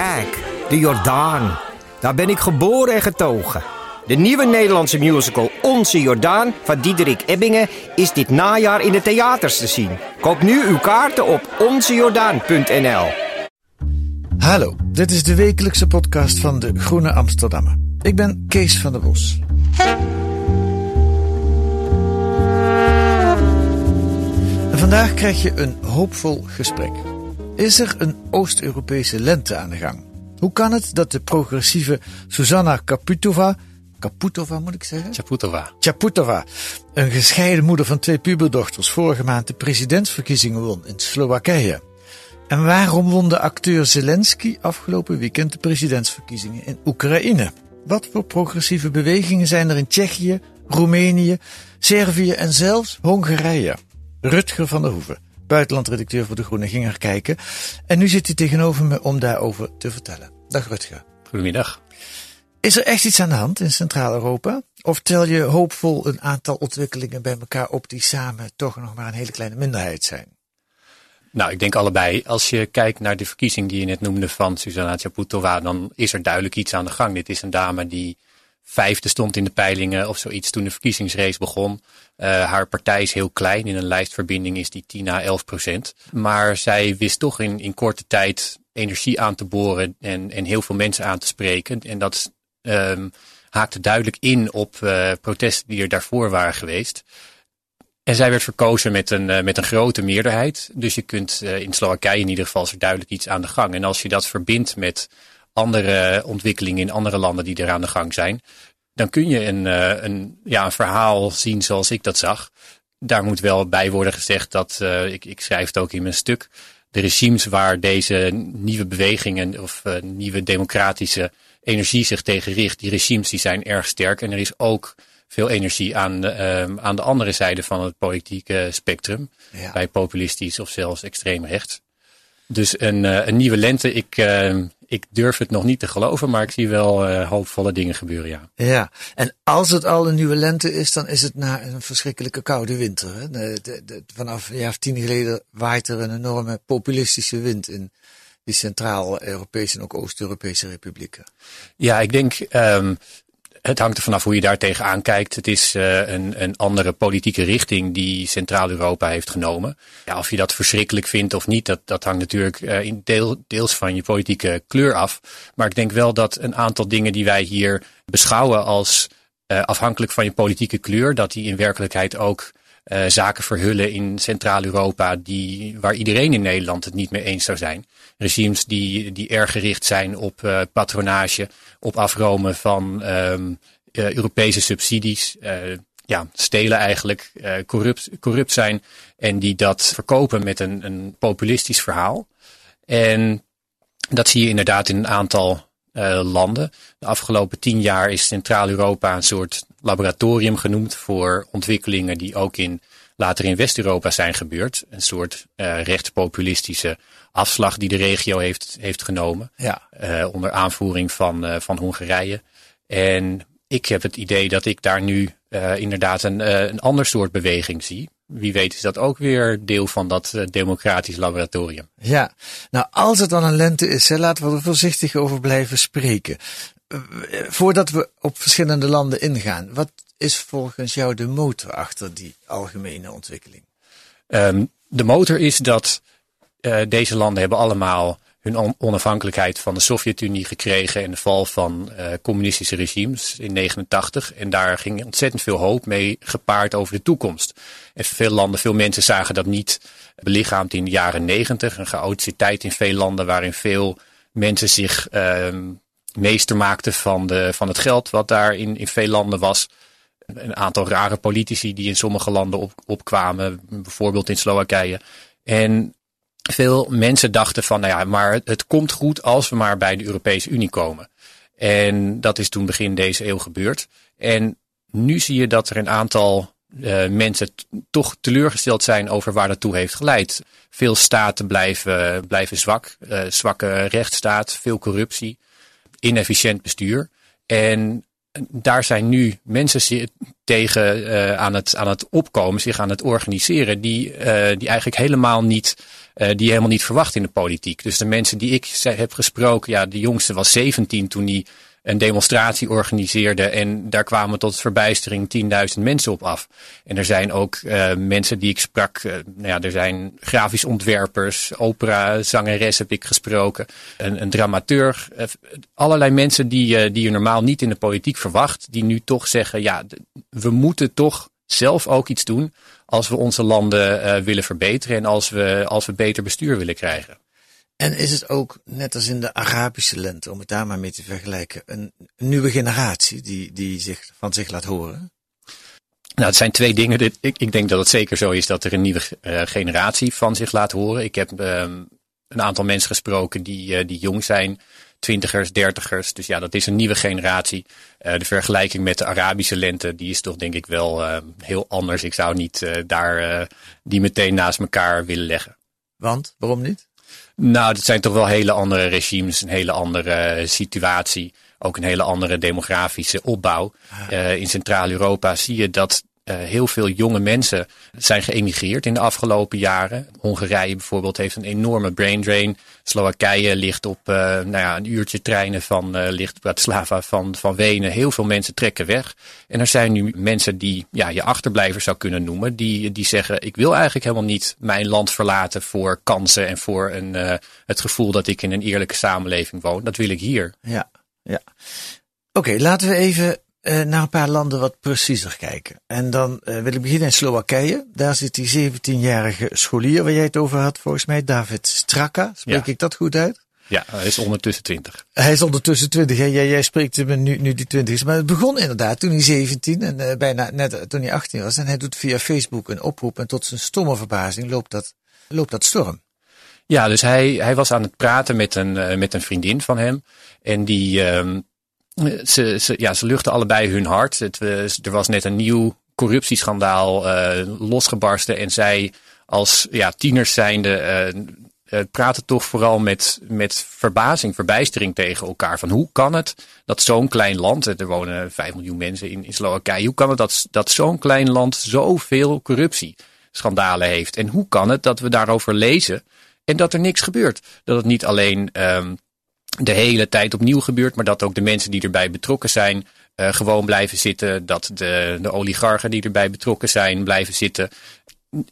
Kijk, de Jordaan. Daar ben ik geboren en getogen. De nieuwe Nederlandse musical Onze Jordaan van Diederik Ebbingen is dit najaar in de theaters te zien. Koop nu uw kaarten op onzejordaan.nl. Hallo, dit is de wekelijkse podcast van de Groene Amsterdammer. Ik ben Kees van der Bos. En vandaag krijg je een hoopvol gesprek. Is er een Oost-Europese lente aan de gang? Hoe kan het dat de progressieve Susanna Kaputova, Kaputova moet ik zeggen? Chaputova. Chaputova, een gescheiden moeder van twee puberdochters, vorige maand de presidentsverkiezingen won in Slowakije. En waarom won de acteur Zelensky afgelopen weekend de presidentsverkiezingen in Oekraïne? Wat voor progressieve bewegingen zijn er in Tsjechië, Roemenië, Servië en zelfs Hongarije? Rutger van der Hoeven, buitenlandredacteur voor De Groene, ging er kijken. En nu zit hij tegenover me om daarover te vertellen. Dag Rutger. Goedemiddag. Is er echt iets aan de hand in Centraal-Europa? Of tel je hoopvol een aantal ontwikkelingen bij elkaar op die samen toch nog maar een hele kleine minderheid zijn? Nou, ik denk allebei. Als je kijkt naar de verkiezing die je net noemde van Susanna Chaputova, dan is er duidelijk iets aan de gang. Dit is een dame die vijfde stond in de peilingen of zoiets toen de verkiezingsrace begon. Uh, haar partij is heel klein. In een lijstverbinding is die 10 à 11 procent. Maar zij wist toch in, in korte tijd energie aan te boren en, en heel veel mensen aan te spreken. En dat um, haakte duidelijk in op uh, protesten die er daarvoor waren geweest. En zij werd verkozen met een, uh, met een grote meerderheid. Dus je kunt in Slowakije in ieder geval is er duidelijk iets aan de gang. En als je dat verbindt met andere ontwikkelingen in andere landen die er aan de gang zijn, dan kun je een, uh, een, ja, een verhaal zien zoals ik dat zag. Daar moet wel bij worden gezegd dat, uh, ik, ik schrijf het ook in mijn stuk, de regimes waar deze nieuwe bewegingen of uh, nieuwe democratische energie zich tegen richt, die regimes die zijn erg sterk. En er is ook veel energie aan, uh, aan de andere zijde van het politieke spectrum. Ja. Bij populistisch of zelfs extreem rechts. Dus een, een nieuwe lente, ik, uh, ik durf het nog niet te geloven, maar ik zie wel uh, hoopvolle dingen gebeuren, ja. Ja, en als het al een nieuwe lente is, dan is het na een verschrikkelijke koude winter. Hè? De, de, de, vanaf een jaar of tien geleden waait er een enorme populistische wind in die Centraal-Europese en ook Oost-Europese republieken. Ja, ik denk, um, het hangt er vanaf hoe je daar tegenaan kijkt. Het is uh, een, een andere politieke richting die Centraal-Europa heeft genomen. Ja, of je dat verschrikkelijk vindt of niet, dat, dat hangt natuurlijk uh, in deel, deels van je politieke kleur af. Maar ik denk wel dat een aantal dingen die wij hier beschouwen als uh, afhankelijk van je politieke kleur, dat die in werkelijkheid ook zaken verhullen in Centraal-Europa die, waar iedereen in Nederland het niet mee eens zou zijn. Regimes die, die erg gericht zijn op uh, patronage, op afromen van um, uh, Europese subsidies. Uh, ja, stelen eigenlijk, corrupt, corrupt zijn en die dat verkopen met een, een populistisch verhaal. En dat zie je inderdaad in een aantal landen. De afgelopen tien jaar is Centraal-Europa een soort laboratorium genoemd voor ontwikkelingen die ook in later in West-Europa zijn gebeurd. Een soort uh, rechtspopulistische afslag die de regio heeft, heeft genomen. Ja. Uh, onder aanvoering van, uh, van Hongarije. En ik heb het idee dat ik daar nu inderdaad een, een ander soort beweging zie. Wie weet is dat ook weer deel van dat democratisch laboratorium. Ja, nou als het dan een lente is, hè, laten we er voorzichtig over blijven spreken. Voordat we op verschillende landen ingaan, wat is volgens jou de motor achter die algemene ontwikkeling? Um, de motor is dat uh, deze landen hebben allemaal hun on onafhankelijkheid van de Sovjet-Unie gekregen en de val van uh, communistische regimes in 89. En daar ging ontzettend veel hoop mee gepaard over de toekomst. En veel landen, veel mensen zagen dat niet belichaamd in de jaren 90. Een chaotische tijd in veel landen waarin veel mensen zich uh, meester maakten van, de, van het geld wat daar in, in veel landen was. Een aantal rare politici die in sommige landen op, opkwamen, bijvoorbeeld in Slowakije. En veel mensen dachten van, nou ja, maar het komt goed als we maar bij de Europese Unie komen. En dat is toen begin deze eeuw gebeurd. En nu zie je dat er een aantal uh, mensen toch teleurgesteld zijn over waar dat toe heeft geleid. Veel staten blijven, blijven zwak, uh, zwakke rechtsstaat, veel corruptie, inefficiënt bestuur. En daar zijn nu mensen tegen uh, aan, het, aan het opkomen, zich aan het organiseren, die, die eigenlijk helemaal niet, die helemaal niet verwacht in de politiek. Dus de mensen die ik heb gesproken, ja, de jongste was 17 toen hij een demonstratie organiseerde. En daar kwamen tot verbijstering 10.000 mensen op af. En er zijn ook uh, mensen die ik sprak. Uh, nou ja, er zijn grafisch ontwerpers, opera, zangeres heb ik gesproken. Een, een dramateur. Uh, allerlei mensen die, die je normaal niet in de politiek verwacht. Die nu toch zeggen, ja, we moeten toch zelf ook iets doen. Als we onze landen willen verbeteren en als we, als we beter bestuur willen krijgen. En is het ook, net als in de Arabische lente, om het daar maar mee te vergelijken, een nieuwe generatie die, die zich, van zich laat horen? Nou, het zijn twee dingen. Ik, ik denk dat het zeker zo is dat er een nieuwe uh, generatie van zich laat horen. Ik heb um, een aantal mensen gesproken die, uh, die jong zijn, twintigers, dertigers. Dus ja, dat is een nieuwe generatie. Uh, de vergelijking met de Arabische lente, die is toch denk ik wel heel anders. Ik zou niet daar die meteen naast elkaar willen leggen. Want, waarom niet? Nou, dat zijn toch wel hele andere regimes, een hele andere eh, situatie. Ook een hele andere demografische opbouw. Uh, in Centraal-Europa zie je dat heel veel jonge mensen zijn geëmigreerd in de afgelopen jaren. Hongarije bijvoorbeeld heeft een enorme brain drain. Slowakije ligt op uh, nou ja, een uurtje treinen van uh, ligt Bratislava van, van Wenen. Heel veel mensen trekken weg. En er zijn nu mensen die ja, je achterblijvers zou kunnen noemen. Die, die zeggen ik wil eigenlijk helemaal niet mijn land verlaten voor kansen en voor een, het gevoel dat ik in een eerlijke samenleving woon. Dat wil ik hier. Ja, ja. Oké, laten we even uh, naar een paar landen wat preciezer kijken. En dan uh, wil ik beginnen in Slowakije. Daar zit die 17-jarige scholier waar jij het over had, volgens mij, David Straka. Spreek ja. ik dat goed uit? Ja, hij is ondertussen 20. Hij is ondertussen 20. Jij, jij spreekt hem nu, nu die 20 is. Maar het begon inderdaad toen hij 17 en uh, bijna net toen hij 18 was. En hij doet via Facebook een oproep. En tot zijn stomme verbazing loopt dat, loopt dat storm. Ja, dus hij, hij was aan het praten met een, met een vriendin van hem. En die, um, ze, ja, ze luchten allebei hun hart. Het, er was net een nieuw corruptieschandaal uh, losgebarsten. En zij als ja, tieners zijnde uh, praten toch vooral met, met verbazing, verbijstering tegen elkaar. Van hoe kan het dat zo'n klein land, er wonen 5 miljoen mensen in, Slowakije. Hoe kan het dat, dat zo'n klein land zoveel corruptieschandalen heeft? En hoe kan het dat we daarover lezen en dat er niks gebeurt? Dat het niet alleen... Um, de hele tijd opnieuw gebeurt, maar dat ook de mensen die erbij betrokken zijn uh, gewoon blijven zitten. Dat de, de oligarchen die erbij betrokken zijn blijven zitten.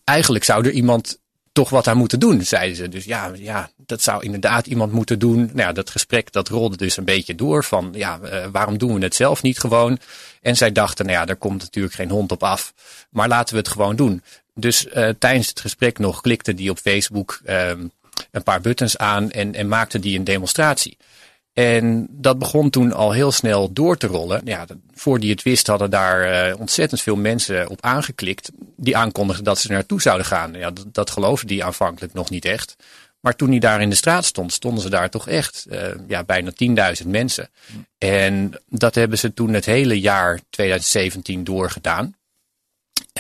Eigenlijk zou er iemand toch wat aan moeten doen, zeiden ze. Dus ja, ja, dat zou inderdaad iemand moeten doen. Nou ja, dat gesprek dat rolde dus een beetje door van ja, uh, waarom doen we het zelf niet gewoon? En zij dachten, nou ja, daar komt natuurlijk geen hond op af, maar laten we het gewoon doen. Dus uh, tijdens het gesprek nog klikte die op Facebook ehm, een paar buttons aan en, en maakte die een demonstratie. En dat begon toen al heel snel door te rollen. Ja, voor die het wist hadden daar uh, ontzettend veel mensen op aangeklikt. Die aankondigden dat ze naartoe zouden gaan. Ja, dat, dat geloofde die aanvankelijk nog niet echt. Maar toen hij daar in de straat stond, stonden ze daar toch echt uh, ja, bijna 10.000 mensen. En dat hebben ze toen het hele jaar 2017 doorgedaan.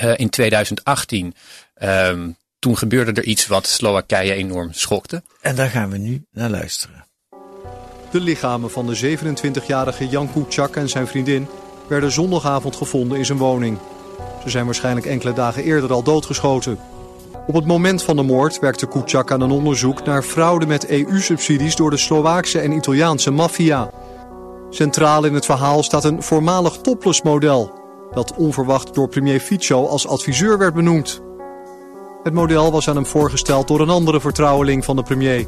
Uh, in 2018 um, toen gebeurde er iets wat Slowakije enorm schokte. En daar gaan we nu naar luisteren. De lichamen van de 27-jarige Jan Kuciak en zijn vriendin werden zondagavond gevonden in zijn woning. Ze zijn waarschijnlijk enkele dagen eerder al doodgeschoten. Op het moment van de moord werkte Kuciak aan een onderzoek naar fraude met EU-subsidies door de Slovaakse en Italiaanse maffia. Centraal in het verhaal staat een voormalig topless-model, dat onverwacht door premier Fico als adviseur werd benoemd. Het model was aan hem voorgesteld door een andere vertrouweling van de premier.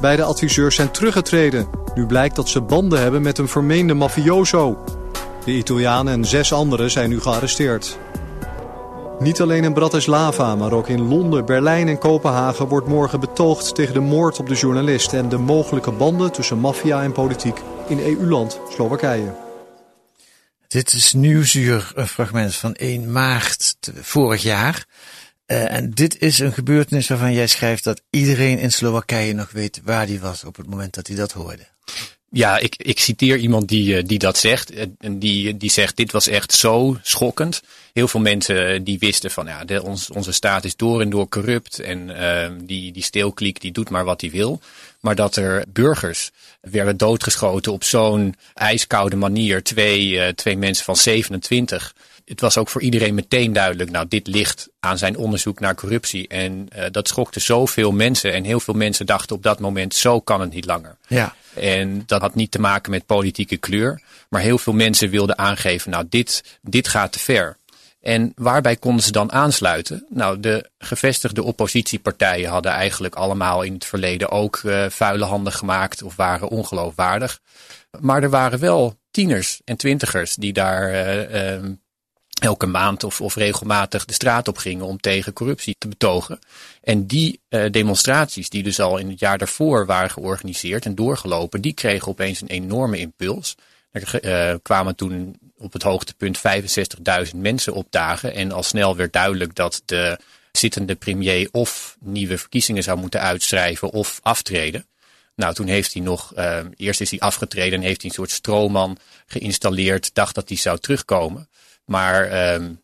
Beide adviseurs zijn teruggetreden. Nu blijkt dat ze banden hebben met een vermeende mafioso. De Italiaan en zes anderen zijn nu gearresteerd. Niet alleen in Bratislava, maar ook in Londen, Berlijn en Kopenhagen wordt morgen betoogd tegen de moord op de journalist en de mogelijke banden tussen maffia en politiek in EU-land Slowakije. Dit is Nieuwsuur, een fragment van 1 maart vorig jaar. Uh, en dit is een gebeurtenis waarvan jij schrijft dat iedereen in Slowakije nog weet waar die was op het moment dat hij dat hoorde. Ja, ik, ik citeer iemand die, eh, die dat zegt. En die, die zegt, dit was echt zo schokkend. Heel veel mensen eh, die wisten van, ja, ons, onze staat is door en door corrupt. En die, die steelkliek die doet maar wat hij wil. Maar dat er burgers werden doodgeschoten op zo'n ijskoude manier. Twee, uh, twee mensen van 27 het was ook voor iedereen meteen duidelijk, nou, dit ligt aan zijn onderzoek naar corruptie. En uh, dat schokte zoveel mensen. En heel veel mensen dachten op dat moment, zo kan het niet langer. Ja. En dat had niet te maken met politieke kleur. Maar heel veel mensen wilden aangeven, nou, dit, dit gaat te ver. En waarbij konden ze dan aansluiten? Nou, de gevestigde oppositiepartijen hadden eigenlijk allemaal in het verleden ook uh, vuile handen gemaakt of waren ongeloofwaardig. Maar er waren wel tieners en twintigers die daar uh, elke maand of, of regelmatig de straat op gingen om tegen corruptie te betogen. En die uh, demonstraties, die dus al in het jaar daarvoor waren georganiseerd en doorgelopen, die kregen opeens een enorme impuls. Er uh, kwamen toen op het hoogtepunt 65.000 mensen opdagen. En al snel werd duidelijk dat de zittende premier of nieuwe verkiezingen zou moeten uitschrijven of aftreden. Nou, toen heeft hij nog, uh, eerst is hij afgetreden en heeft hij een soort stroomman geïnstalleerd, dacht dat hij zou terugkomen. Maar um,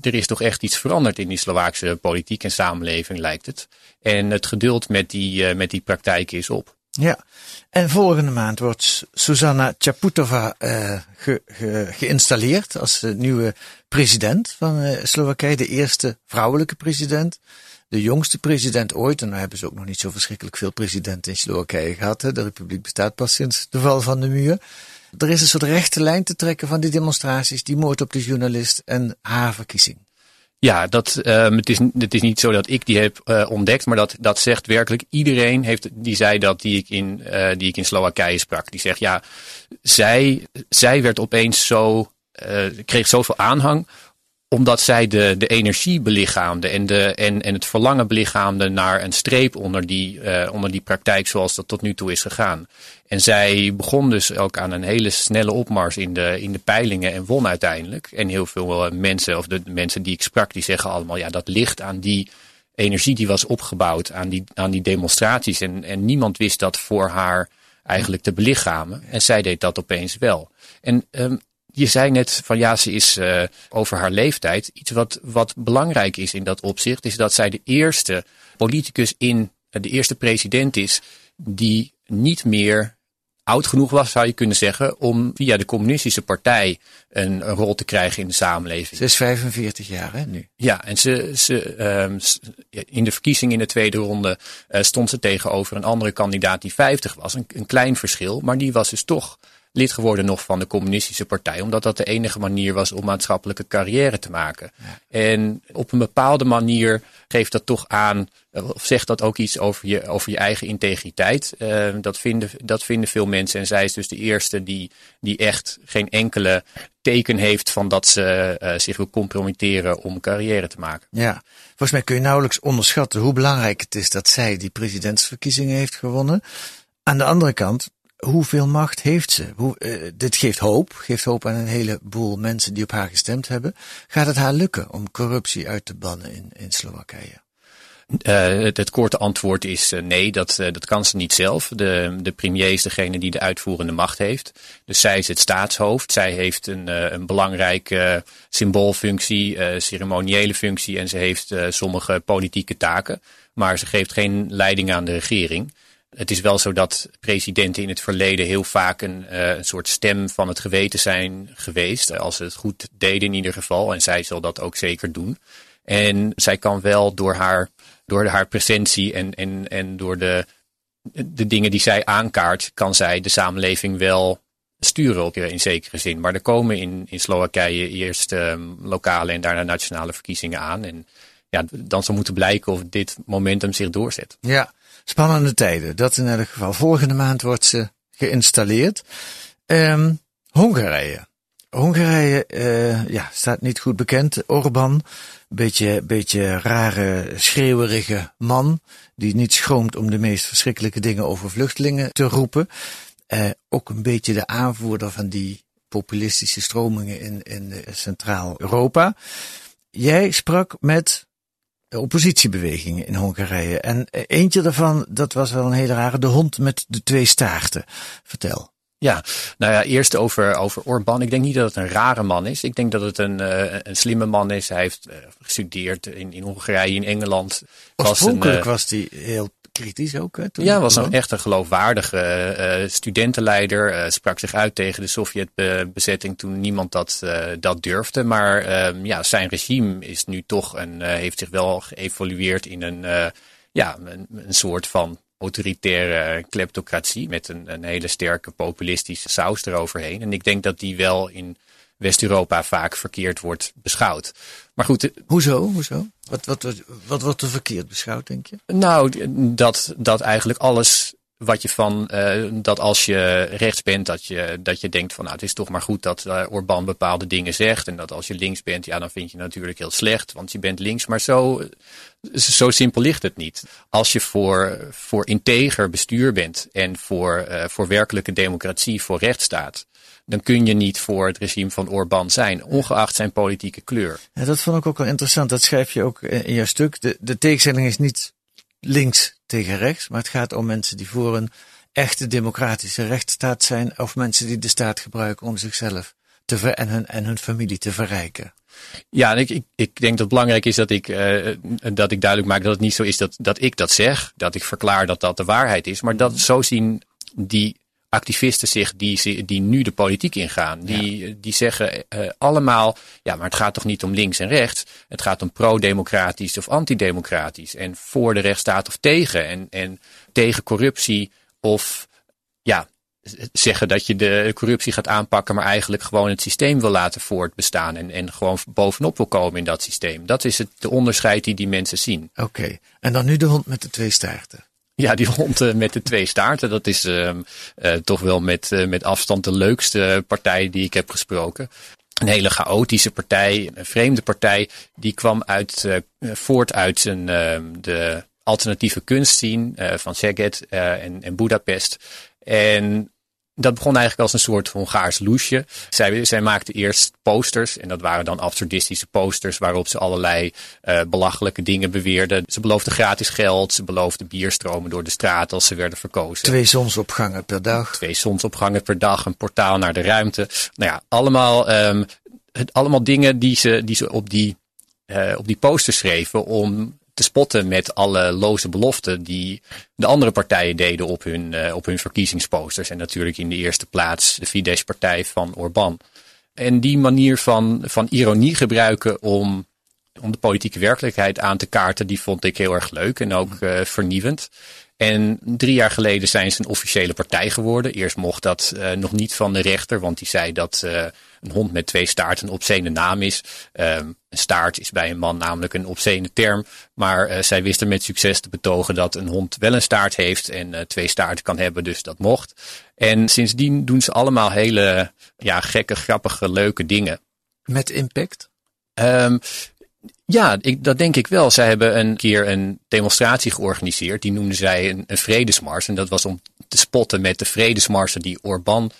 er is toch echt iets veranderd in die Slovaakse politiek en samenleving, lijkt het. En het geduld met die, uh, met die praktijk is op. Ja, en volgende maand wordt Susanna Chaputova uh, ge, ge, geïnstalleerd als de nieuwe president van uh, Slowakije. De eerste vrouwelijke president. De jongste president ooit. En nu hebben ze ook nog niet zo verschrikkelijk veel presidenten in Slowakije gehad. Hè. De republiek bestaat pas sinds de val van de muur. Er is een soort rechte lijn te trekken van die demonstraties, die moord op de journalist en haar verkiezing. Ja, dat, um, het, is, het is niet zo dat ik die heb uh, ontdekt, maar dat, dat zegt werkelijk iedereen heeft, die zei dat die ik in, uh, die ik in Slowakije sprak. Die zegt ja, zij, zij werd opeens zo, uh, kreeg zoveel aanhang omdat zij de, de energie belichaamde en, de, en, en het verlangen belichaamde naar een streep onder die, uh, onder die praktijk zoals dat tot nu toe is gegaan. En zij begon dus ook aan een hele snelle opmars in de, in de peilingen en won uiteindelijk. En heel veel uh, mensen, of de mensen die ik sprak, die zeggen allemaal, ja, dat ligt aan die energie die was opgebouwd, aan die, aan die demonstraties. En, en niemand wist dat voor haar eigenlijk te belichamen. En zij deed dat opeens wel. En um, je zei net van ja, ze is uh, over haar leeftijd. Iets wat, wat belangrijk is in dat opzicht, is dat zij de eerste politicus in, de eerste president is die niet meer oud genoeg was, zou je kunnen zeggen, om via de communistische partij een, een rol te krijgen in de samenleving. Ze is 45 jaar hè, nu. Ja, en ze, ze, um, in de verkiezing in de tweede ronde uh, stond ze tegenover een andere kandidaat die 50 was. Een, een klein verschil, maar die was dus toch lid geworden nog van de communistische partij. Omdat dat de enige manier was om maatschappelijke carrière te maken. En op een bepaalde manier geeft dat toch aan, of zegt dat ook iets over je, over je eigen integriteit. Uh, dat, vinden, dat vinden veel mensen. En zij is dus de eerste die, die echt geen enkele teken heeft van dat ze uh, zich wil compromitteren om carrière te maken. Ja, volgens mij kun je nauwelijks onderschatten hoe belangrijk het is dat zij die presidentsverkiezingen heeft gewonnen. Aan de andere kant, hoeveel macht heeft ze? Hoe, uh, dit geeft hoop, geeft hoop aan een heleboel mensen die op haar gestemd hebben. Gaat het haar lukken om corruptie uit te bannen in, in Slowakije? Uh, het, korte antwoord is uh, nee, dat, dat kan ze niet zelf. De, de premier is degene die de uitvoerende macht heeft. Dus zij is het staatshoofd. Zij heeft een, een belangrijke symboolfunctie, ceremoniële functie en ze heeft sommige politieke taken. Maar ze geeft geen leiding aan de regering. Het is wel zo dat presidenten in het verleden heel vaak een, uh, een soort stem van het geweten zijn geweest. Als ze het goed deden in ieder geval. En zij zal dat ook zeker doen. En zij kan wel door haar, door haar presentie en, en, en door de, de dingen die zij aankaart, kan zij de samenleving wel sturen ook in zekere zin. Maar er komen in, in Slowakije eerst um, lokale en daarna nationale verkiezingen aan. En ja, dan zal moeten blijken of dit momentum zich doorzet. Ja, spannende tijden. Dat in elk geval. Volgende maand wordt ze geïnstalleerd. Um, Hongarije. Hongarije uh, ja, staat niet goed bekend. Orbán, beetje, beetje rare, schreeuwerige man. Die niet schroomt om de meest verschrikkelijke dingen over vluchtelingen te roepen. Uh, ook een beetje de aanvoerder van die populistische stromingen in, in Centraal-Europa. Jij sprak met oppositiebewegingen in Hongarije. En eentje daarvan, dat was wel een hele rare, de hond met de twee staarten. Vertel. Ja, nou ja, eerst over, over Orbán. Ik denk niet dat het een rare man is. Ik denk dat het een, uh, een slimme man is. Hij heeft uh, gestudeerd in, in Hongarije, in Engeland. Oorspronkelijk was hij heel kritisch ook. Hè, toen ja, was een echt een geloofwaardige uh, studentenleider. sprak zich uit tegen de Sovjetbezetting toen niemand dat, dat durfde. Maar ehm, ja, zijn regime is nu toch een, heeft zich wel geëvolueerd in een, ja, een, een soort van autoritaire kleptocratie met een, een hele sterke populistische saus eroverheen. En ik denk dat die wel in West-Europa vaak verkeerd wordt beschouwd. Maar goed. Eh, Hoezo? Hoezo? Wat, wat, wat, wat wordt er verkeerd beschouwd, denk je? Nou, dat, dat eigenlijk alles wat je van uh, dat als je rechts bent, dat je, dat je denkt van nou het is toch maar goed dat uh, Orbán bepaalde dingen zegt. En dat als je links bent, ja dan vind je natuurlijk heel slecht, want je bent links. Maar zo, zo simpel ligt het niet. Als je voor, voor integer bestuur bent en voor, uh, voor werkelijke democratie, voor rechtsstaat, dan kun je niet voor het regime van Orbán zijn, ongeacht zijn politieke kleur. Ja, dat vond ik ook wel interessant. Dat schrijf je ook in jouw stuk. De, de tegenstelling is niet links tegen rechts, maar het gaat om mensen die voor een echte democratische rechtsstaat zijn, of mensen die de staat gebruiken om zichzelf te ver en, hun, en hun familie te verrijken. Ja, en ik, ik, ik denk dat het belangrijk is dat ik, uh, dat ik duidelijk maak dat het niet zo is dat, dat ik dat zeg, dat ik verklaar dat dat de waarheid is, maar dat zo zien die activisten zich die, die nu de politiek ingaan. Die, die zeggen uh, allemaal, ja, maar het gaat toch niet om links en rechts. Het gaat om pro-democratisch of antidemocratisch. En voor de rechtsstaat of tegen. En, en tegen corruptie of ja, zeggen dat je de corruptie gaat aanpakken, maar eigenlijk gewoon het systeem wil laten voortbestaan. En, en gewoon bovenop wil komen in dat systeem. Dat is het de onderscheid die die mensen zien. Oké, en dan nu de hond met de twee staarten. Ja, die hond uh, met de twee staarten, dat is uh, uh, toch wel met, met afstand de leukste partij die ik heb gesproken. Een hele chaotische partij, een vreemde partij, die kwam uit, voort uit een, ehm, de alternatieve kunstscene van Szeged en, en Budapest. En dat begon eigenlijk als een soort Hongaars loesje. Zij, zij maakte eerst posters en dat waren dan absurdistische posters waarop ze allerlei uh, belachelijke dingen beweerden. Ze beloofden gratis geld, ze beloofden bierstromen door de straat als ze werden verkozen. Twee zonsopgangen per dag. Twee zonsopgangen per dag, een portaal naar de ruimte. Nou ja, allemaal, um, het, allemaal dingen die ze, die ze op, die, uh, op die posters schreven om te spotten met alle loze beloften die de andere partijen deden op hun, uh, op hun verkiezingsposters. En natuurlijk in de eerste plaats de Fidesz-partij van Orbán. En die manier van, van ironie gebruiken om, om de politieke werkelijkheid aan te kaarten, die vond ik heel erg leuk en ook uh, vernieuwend. En drie jaar geleden zijn ze een officiële partij geworden. Eerst mocht dat uh, nog niet van de rechter, want die zei dat uh, een hond met twee staarten een obscene naam is. Um, een staart is bij een man namelijk een obscene term. Maar uh, zij wisten met succes te betogen dat een hond wel een staart heeft en twee staarten kan hebben, dus dat mocht. En sindsdien doen ze allemaal hele ja, gekke, grappige, leuke dingen. Met impact? Um, ja, ik, dat denk ik wel. Zij hebben een keer een demonstratie georganiseerd. Die noemden zij een, vredesmars. En dat was om te spotten met de vredesmarsen die Orbán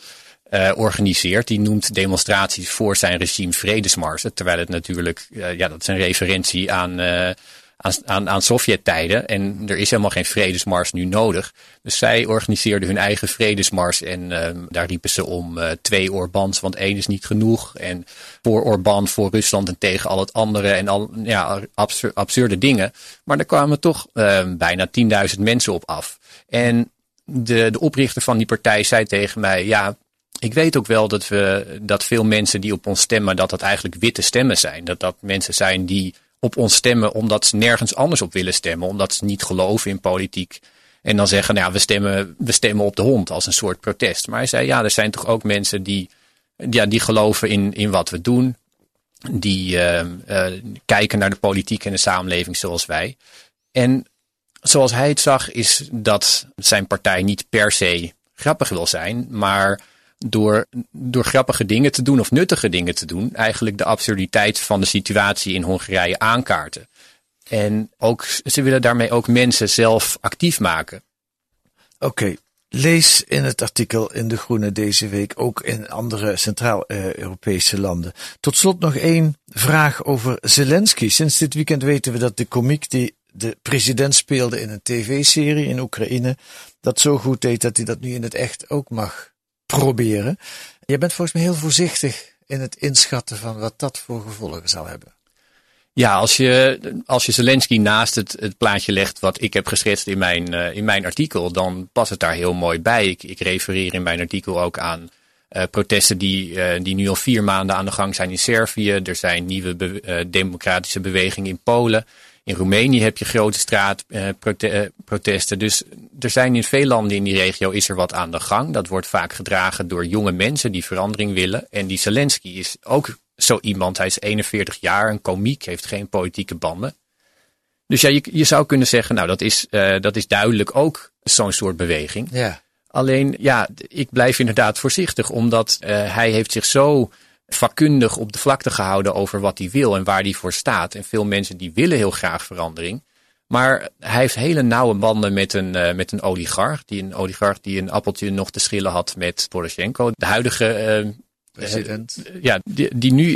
uh, organiseert. Die noemt demonstraties voor zijn regime vredesmarsen. Terwijl het natuurlijk, uh, ja, dat is een referentie aan, uh, aan, aan, aan Sovjet-tijden. En er is helemaal geen vredesmars nu nodig. Dus zij organiseerden hun eigen vredesmars. En uh, daar riepen ze om uh, twee Orbans, want één is niet genoeg. En voor Orban, voor Rusland en tegen al het andere. En al ja, absur absurde dingen. Maar daar kwamen toch uh, bijna 10.000 mensen op af. En de, de oprichter van die partij zei tegen mij: Ja, ik weet ook wel dat, we, dat veel mensen die op ons stemmen, dat dat eigenlijk witte stemmen zijn. Dat dat mensen zijn die op ons stemmen omdat ze nergens anders op willen stemmen. Omdat ze niet geloven in politiek. En dan zeggen, nou ja, we stemmen, we stemmen op de hond als een soort protest. Maar hij zei, ja, er zijn toch ook mensen die, ja, die geloven in, in wat we doen. Die uh, uh, kijken naar de politiek en de samenleving zoals wij. En zoals hij het zag, is dat zijn partij niet per se grappig wil zijn, maar door, door grappige dingen te doen of nuttige dingen te doen, eigenlijk de absurditeit van de situatie in Hongarije aankaarten. En ook, ze willen daarmee ook mensen zelf actief maken. Oké. Lees in het artikel in De Groene deze week, ook in andere Centraal-Europese landen. Tot slot nog één vraag over Zelensky. Sinds dit weekend weten we dat de komiek die de president speelde in een tv-serie in Oekraïne, dat zo goed deed dat hij dat nu in het echt ook mag proberen. Je bent volgens mij heel voorzichtig in het inschatten van wat dat voor gevolgen zal hebben. Ja, als je, als je Zelensky naast het, het plaatje legt wat ik heb geschetst in mijn, uh, in mijn artikel, dan past het daar heel mooi bij. Ik, ik refereer in mijn artikel ook aan uh, protesten die, uh, die nu al vier maanden aan de gang zijn in Servië. Er zijn nieuwe democratische bewegingen in Polen. In Roemenië heb je grote straatprotesten. dus er zijn in veel landen in die regio is er wat aan de gang. Dat wordt vaak gedragen door jonge mensen die verandering willen. En die Zelensky is ook zo iemand. Hij is 41 jaar, een komiek, heeft geen politieke banden. Dus ja, je, je zou kunnen zeggen, nou dat is, uh, dat is duidelijk ook zo'n soort beweging. Ja. Alleen, ja, ik blijf inderdaad voorzichtig, omdat uh, hij heeft zich zo vakkundig op de vlakte gehouden over wat hij wil en waar hij voor staat. En veel mensen die willen heel graag verandering. Maar hij heeft hele nauwe banden met een, uh, met een oligarch. Die een oligarch die een appeltje nog te schillen had met Poroshenko. De huidige uh, president. ja, die, die nu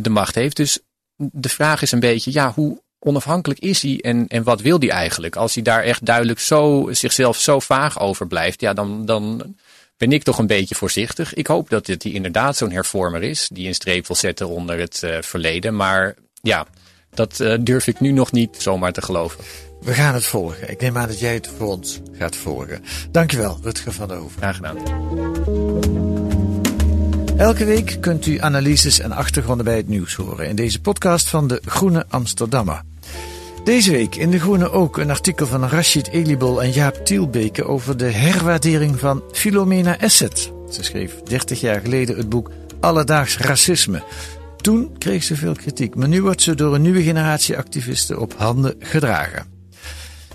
de macht heeft. Dus de vraag is een beetje, ja, hoe onafhankelijk is hij en, en wat wil hij eigenlijk? Als hij daar echt duidelijk zo, zichzelf zo vaag over blijft, ja, dan, dan ben ik toch een beetje voorzichtig. Ik hoop dat hij inderdaad zo'n hervormer is, die een streep wil zetten onder het uh, verleden. Maar ja, dat uh, durf ik nu nog niet zomaar te geloven. We gaan het volgen. Ik neem aan dat jij het voor ons gaat volgen. Dankjewel, Rutger van der Hoeven. Graag gedaan. Elke week kunt u analyses en achtergronden bij het nieuws horen in deze podcast van de Groene Amsterdammer. Deze week in De Groene ook een artikel van Rashid Elibol en Jaap Tielbeke over de herwaardering van Philomena Asset. Ze schreef 30 jaar geleden het boek Alledaags Racisme. Toen kreeg ze veel kritiek, maar nu wordt ze door een nieuwe generatie activisten op handen gedragen.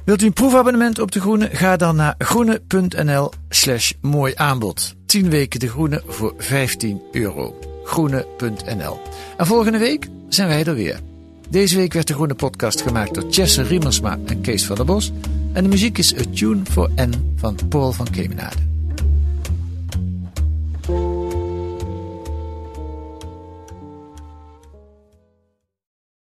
Wilt u een proefabonnement op De Groene? Ga dan naar groene.nl slash mooi aanbod. 10 weken De Groene voor 15 euro. Groene.nl En volgende week zijn wij er weer. Deze week werd de Groene Podcast gemaakt door Jesse Riemersma en Kees van der Bos. En de muziek is A Tune for N van Paul van Kemenade.